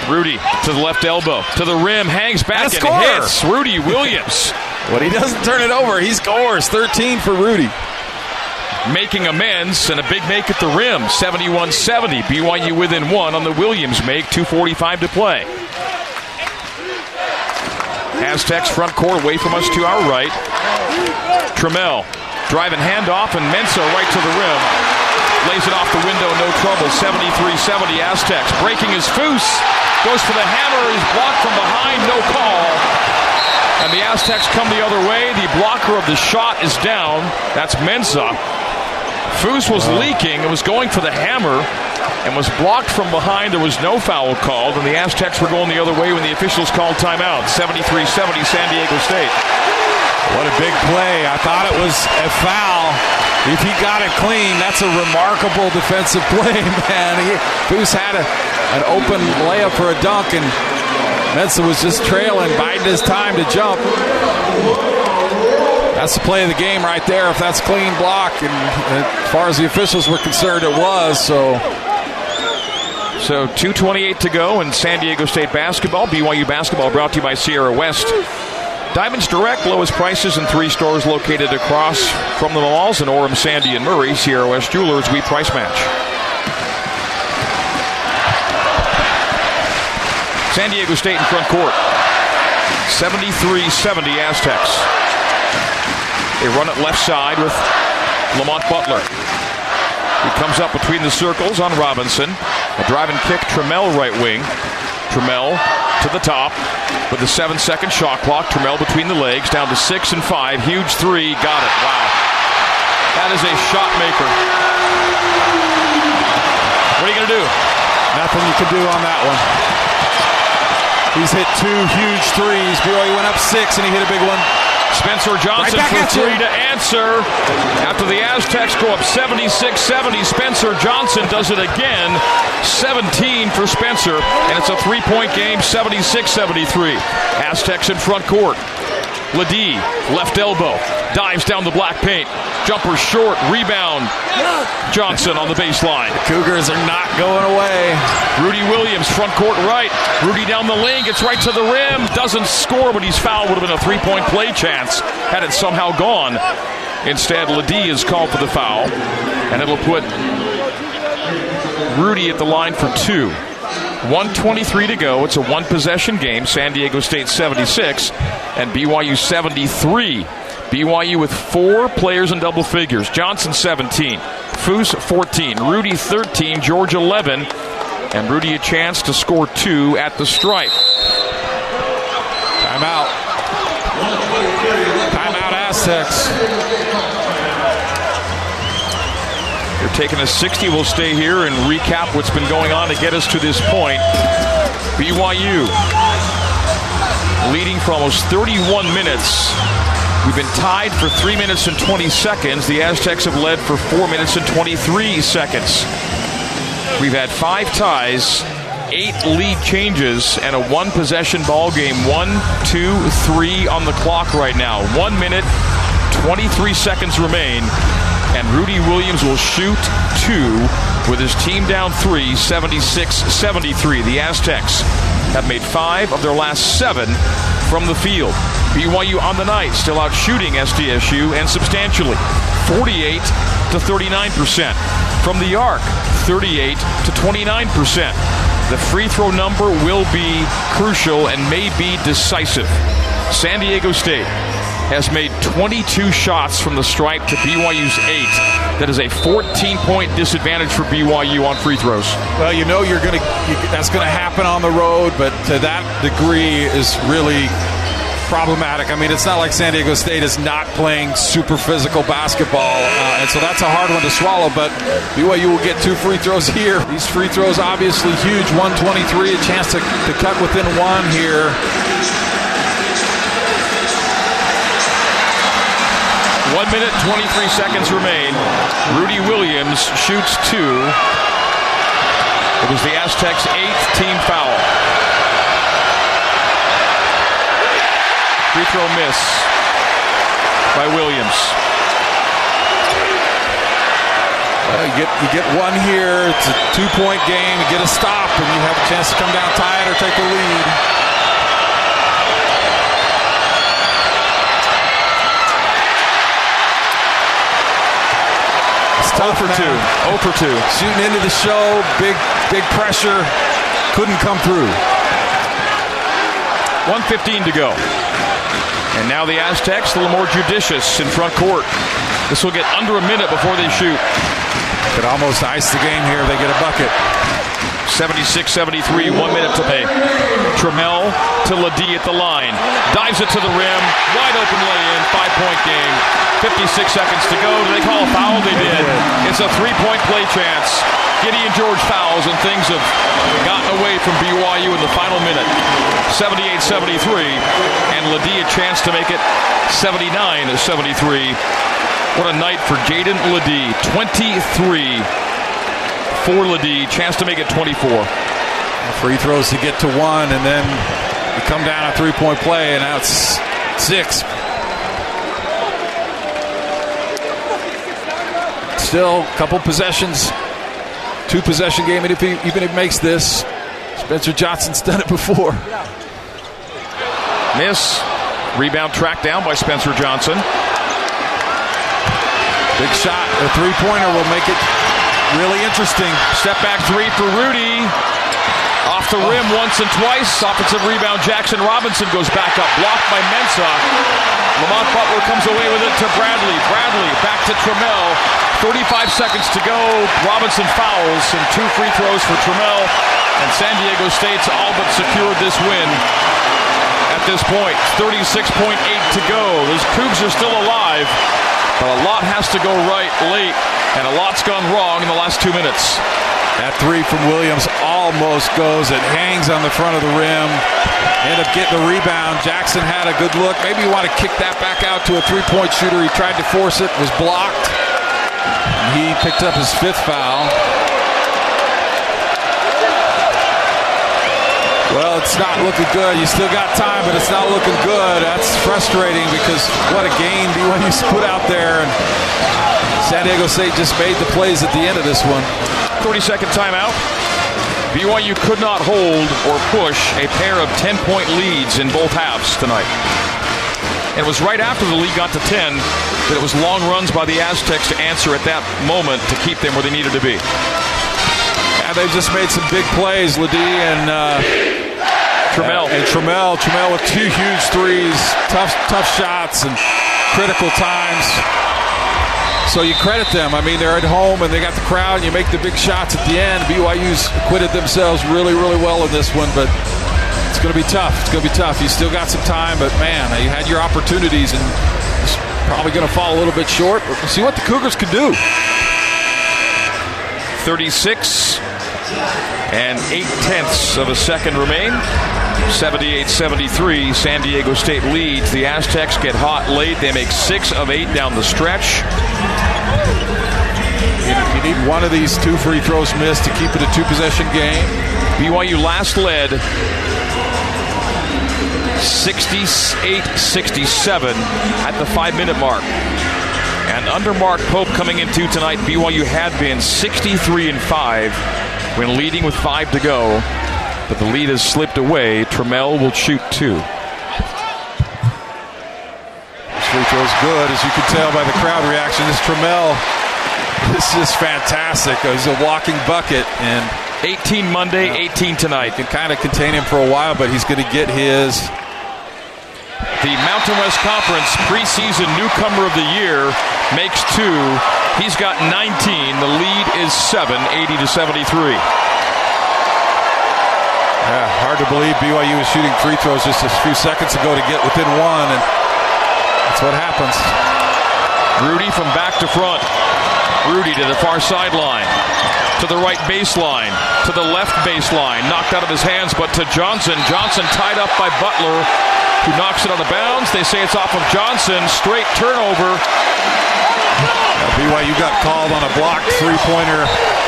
Rudi to the left elbow, to the rim, hangs back And and, hits. Rudi Williams but he doesn't turn it over, he scores. 13 for Rudi. Making amends and a big make at the rim. 71 70. BYU within one on the Williams make. 2.45 to play. Aztecs front court away from us to our right. Trammell driving handoff and Mensah right to the rim. Lays it off the window, no trouble. 73-70 Aztecs. Breaking his foose. Goes for the hammer. He's blocked from behind. No call. And the Aztecs come the other way. The blocker of the shot is down. That's Mensah. Foose was leaking and was going for the hammer and was blocked from behind. There was no foul called, and the Aztecs were going the other way when the officials called timeout. 73 70 San Diego State. What a big play. I thought it was a foul. If he got it clean, that's a remarkable defensive play, man. He, Foose had a, an open layup for a dunk, and Mensah was just trailing, biding his time to jump. That's the play of the game right there. If that's clean block, and as far as the officials were concerned, it was. So So 2.28 to go in San Diego State basketball. BYU basketball brought to you by Sierra West. Diamonds Direct, lowest prices in three stores located across from the malls in Orem, Sandy, and Murray. Sierra West Jewelers, we price match. San Diego State in front court. 73 70 Aztecs. They run it left side with Lamont Butler. He comes up between the circles on Robinson. A drive and kick, Trammell right wing. Trammell to the top with the seven second shot clock. Trammell between the legs, down to six and five. Huge three, got it. Wow. That is a shot maker. What are you going to do? nothing you can do on that one. He's hit two huge threes. BYU went up six, and he hit a big one. Spencer Johnson Right for you. three to answer. After the Aztecs go up 76 70, Spencer Johnson does it again. 17 for Spencer, and it's a three point game 76 73. Aztecs in front court. LeDee, left elbow, dives down the black paint. Jumper short, rebound. Johnson on the baseline. Cougars are not going away. Rudi Williams, front court right. Rudi down the lane, gets right to the rim, doesn't score, but he's fouled. Would have been a three point play chance had it somehow gone. Instead, LeDee is called for the foul, and it'll put Rudi at the line for two. 123 to go. It's a one possession game. San Diego State 76 and BYU 73. BYU with four players in double figures. Johnson 17, Foose 14, Rudi 13, George 11, and Rudi a chance to score two at the stripe. Timeout. Timeout Aztecs. Taking a 60. We'll stay here and recap what's been going on to get us to this point. BYU leading for almost 31 minutes. We've been tied for 3 minutes and 20 seconds. The Aztecs have led for 4 minutes and 23 seconds. We've had five ties, eight lead changes, and a one possession ball game. One, two, three on the clock right now. One minute, 23 seconds remain, and Rudi Williams will shoot two with his team down three, 76 73. The Aztecs have made five of their last seven from the field. BYU on the night, still out shooting SDSU and substantially. 48 to 39%. From the arc, 38 to 29%. The free throw number will be crucial and may be decisive. San Diego State has made 22 shots from the stripe to BYU's 8. That is a 14 point disadvantage for BYU on free throws. Well, you know you're going to that's to happen on the road, but to that degree is really problematic. I mean, it's not like San Diego State is not playing super physical basketball, uh, and so that's a hard one to swallow. But BYU will get two free throws here. These free throws obviously huge. 123, a chance to, to cut within one here. One minute, 23 seconds remain. Rudi Williams shoots two. It was the Aztecs' eighth team foul. Free throw miss by Williams. Uh, you get you get one here. It's a two point game. You get a stop, and you have a chance to come down tied or take the lead. 0 for man. 2. 0 for 2. Shooting into the show, big big pressure, couldn't come through. 115 to go. And now the Aztecs a little more judicious in front court. This will get under a minute before they shoot. Could almost ice the game here. They get a bucket. 76-73, one minute to play. Trammell to LeDee at the line. Dives it to the rim. Wide open lay-in. Five-point game. 56 seconds to go. Do they call a foul? They did. It's a three-point play chance. Gideon George fouls, and things have gotten away from BYU in the final minute. 78-73, and Ledee a chance to make it 79-73. What a night for Jaedon LeDee. 23 for LeDee. Chance to make it 24. Free throws to get to one, and then you come down a three point play, and now it's six. Still, a couple possessions, two possession game, and if he, even if he makes this, Spencer Johnson's done it before. Miss. Rebound tracked down by Spencer Johnson. Big shot, a three pointer will make it really interesting. Step back three for Rudi. Off the rim once and twice. Offensive rebound. Jaxson Robinson goes back up. Blocked by Mensah. Lamont Butler comes away with it to Bradley. Bradley back to Trammell. 35 seconds to go. Robinson fouls and two free throws for Trammell. And San Diego State's all but secured this win at this point. 36.8 to go. Those Cougs are still alive, but a lot has to go right late, and a lot's gone wrong in the last two minutes. That three from Williams almost goes. It hangs on the front of the rim. End up getting the rebound. Jaxson had a good look. Maybe you want to kick that back out to a three point shooter. He tried to force it, was blocked. He picked up his fifth foul. Well, it's not looking good. You still got time, but it's not looking good. That's frustrating because what a game BYU's put out there. And San Diego State just made the plays at the end of this one. 30 second timeout. BYU could not hold or push a pair of 10 point leads in both halves tonight. And it was right after the lead got to 10 that it was long runs by the Aztecs to answer at that moment to keep them where they needed to be. And they've just made some big plays, LeDee and uh, Trammell. and Trammell. Trammell with two huge threes, tough, tough shots, and critical times. So you credit them. I mean, they're at home and they got the crowd, and you make the big shots at the end. BYU's acquitted themselves really, really well in this one, but it's going to be tough. It's going to be tough. You still got some time, but man, you had your opportunities, and it's probably going to fall a little bit short. We'll see what the Cougars can do. 36 and 8 tenths of a second remain. 78 73. San Diego State leads. The Aztecs get hot late. They make 6 of 8 down the stretch. You, need one of these two free throws missed to keep it a two possession game. BYU last led 68 67 at the five minute mark. And under Mark Pope coming into tonight, BYU had been 63 and 5 when leading with five to go. But the lead has slipped away. Trammell will shoot two. This free throws. Good, as you can tell by the crowd reaction. This Trammell, this is fantastic. He's a walking bucket, and 18 Monday, 18 tonight. Can kind of contain him for a while, but he's going to get his. The Mountain West Conference preseason newcomer of the year makes two. He's got 19. The lead is 7, 80 to 73. Yeah, hard to believe BYU was shooting free throws just a few seconds ago to get within one, and that's what happens. Rudi from back to front. Rudi to the far sideline, to the right baseline, to the left baseline, knocked out of his hands, but to Johnson. Johnson tied up by Butler, who knocks it on the bounds. They say it's off of Johnson. Straight turnover. BYU got called on a blocked three pointer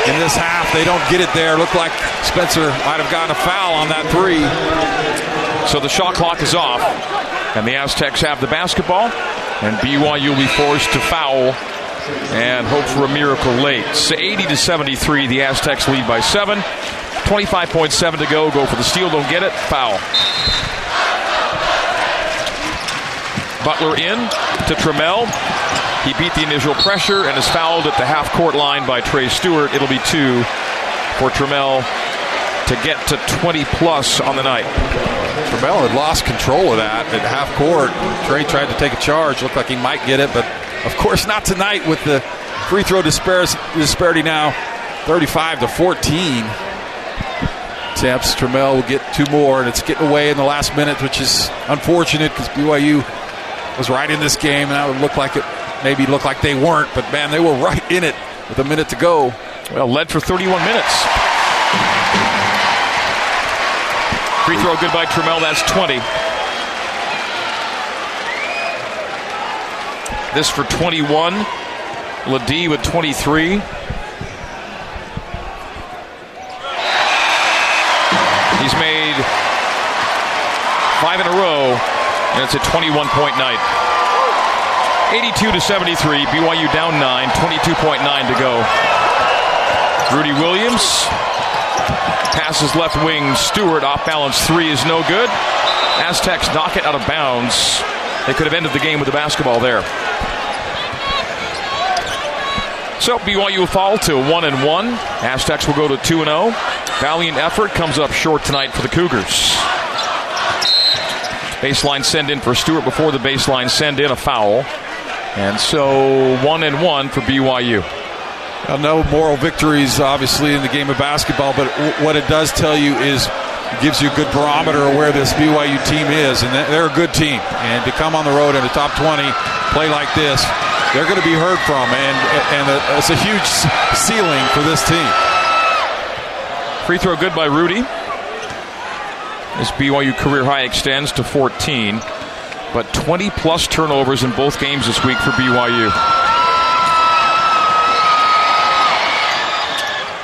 in this half. They don't get it there. Looked like Spencer might have gotten a foul on that three. So the shot clock is off, and the Aztecs have the basketball, and BYU will be forced to foul and hope for a miracle late. So 80 to 73, the Aztecs lead by seven. 25.7 to go. Go for the steal, don't get it. Foul. Butler in to Trammell. He beat the initial pressure and is fouled at the half court line by Trey Stewart. It'll be two for Trammell to get to 20 plus on the night. Trammell had lost control of that at half court. Trey tried to take a charge. Looked like he might get it, but of course not tonight with the free throw disparity now 35 to 14. Attempts. Trammell will get two more, and it's getting away in the last minute, which is unfortunate because BYU was right in this game, and that would look like it maybe look like they weren't, but man, they were right in it with a minute to go. Well, led for 31 minutes. Free throw good by Trammell. That's 20. This for 21. LeDee with 23. He's made five in a row, and it's a 21 point night. 82 to 73. BYU down 9, 22.9 to go. Rudi Williams passes left wing. Stewart off balance three is no good. Aztecs knock it out of bounds. They could have ended the game with the basketball there. So BYU will fall to one and one. Aztecs will go to two and zero. Valiant effort comes up short tonight for the Cougars. Baseline send in for Stewart before the baseline send in a foul. And so one and one for BYU. Well, no moral victories, obviously, in the game of basketball, but w- what it does tell you is it gives you a good barometer of where this BYU team is, and they're a good team. And to come on the road in the top 20, play like this, they're going to be heard from, and and it's a huge ceiling for this team. Free throw good by Rudi. This BYU career high extends to 14 but 20 plus turnovers in both games this week for BYU.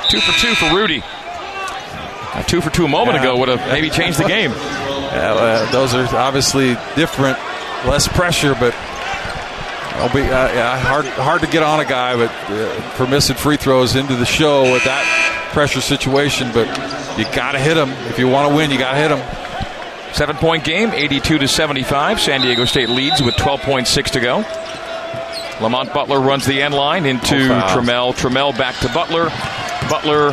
Two for two for Rudi. A two for two a moment yeah. ago would have maybe changed the game. Yeah, uh, those are obviously different, less pressure, but I'll be uh, yeah, hard hard to get on a guy, but uh, for missing free throws into the show with that pressure situation. But you got to hit them if you want to win. You got to hit them. Seven point game, 82 to 75. San Diego State leads with 12.6 to go. Lamont Butler runs the end line into oh, Trammell. Trammell back to Butler. Butler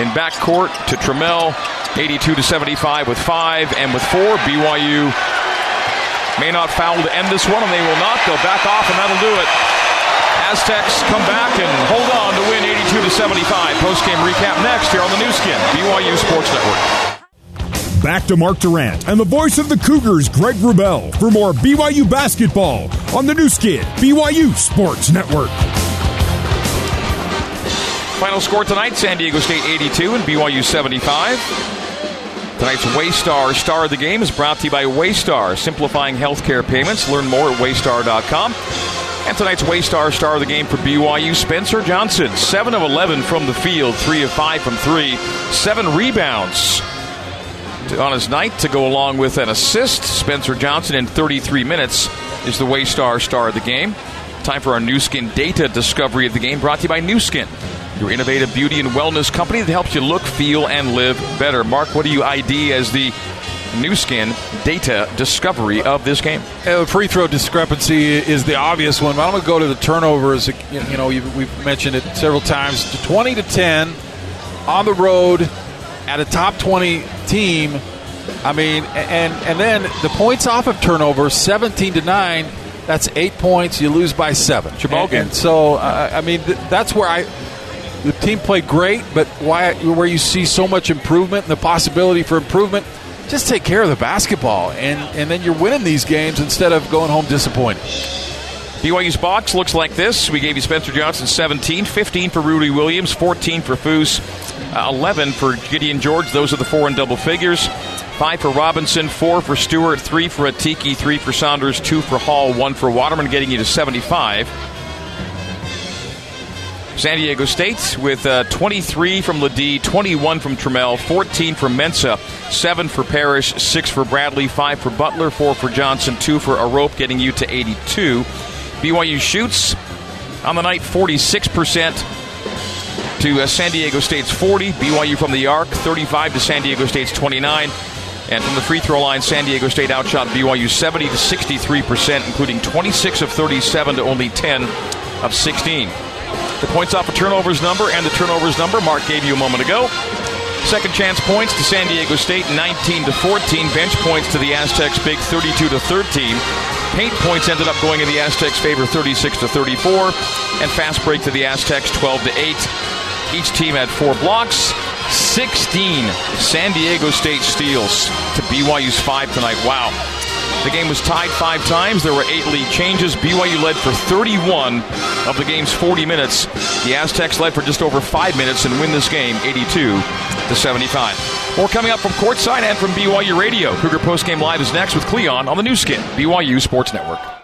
in backcourt to Trammell. 82 to 75 with five and with four. BYU may not foul to end this one, and they will not. They'll back off, and that'll do it. Aztecs come back and hold on to win 82 to 75. Post game recap next here on the Nu Skin, BYU Sports Network. Back to Mark Durrant and the voice of the Cougars, Greg Wrubell, for more BYU basketball on the Nu Skin, BYU Sports Network. Final score tonight San Diego State 82 and BYU 75. Tonight's Waystar Star of the Game is brought to you by Waystar, simplifying healthcare payments. Learn more at waystar.com. And tonight's Waystar Star of the Game for BYU, Spencer Johnson. 7 of 11 from the field, 3 of 5 from 3, 7 rebounds on his night to go along with an assist. Spencer Johnson in 33 minutes is the Waystar star of the game. Time for our Nu Skin data discovery of the game brought to you by Nu Skin, your innovative beauty and wellness company that helps you look, feel, and live better. Mark, what do you ID as the Nu Skin data discovery of this game. Uh, free throw discrepancy is the obvious one. But I'm going to go to the turnovers. You know, we've mentioned it several times. 20 to 10 on the road at a top 20 team. I mean, and and then the points off of turnovers, 17 to nine. That's eight points. You lose by seven. And, and so, uh, I mean, th- that's where I the team played great, but why where you see so much improvement and the possibility for improvement, just take care of the basketball, and and then you're winning these games instead of going home disappointed. BYU's box looks like this. We gave you Spencer Johnson 17, 15 for Rudi Williams, 14 for Foose, uh, 11 for Gideon George. Those are the four in double figures. Five for Robinson, four for Stewart, three for Atiki, three for Saunders, two for Hall, one for Waterman, getting you to 75. San Diego State with uh, 23 from LeDee, 21 from Trammell, 14 from Mensah, 7 for Parrish, 6 for Bradley, 5 for Butler, 4 for Johnson, 2 for Arop, getting you to 82. BYU shoots on the night 46% to uh, San Diego State's 40. BYU from the arc 35 to San Diego State's 29. And from the free throw line, San Diego State outshot BYU 70 to 63%, including 26 of 37 to only 10 of 16. The points off a of turnovers number and the turnovers number Mark gave you a moment ago. Second chance points to San Diego State 19 to 14. Bench points to the Aztecs big 32 to 13. Paint points ended up going in the Aztecs' favor 36 to 34. And fast break to the Aztecs 12 to 8. Each team had four blocks. 16 San Diego State steals to BYU's five tonight. Wow. The game was tied five times. There were eight lead changes. BYU led for 31 of the game's 40 minutes. The Aztecs led for just over five minutes and win this game 82 to 75. More coming up from courtside and from BYU Radio. Cougar Postgame Live is next with Cleon on the Nu Skin, BYU Sports Network.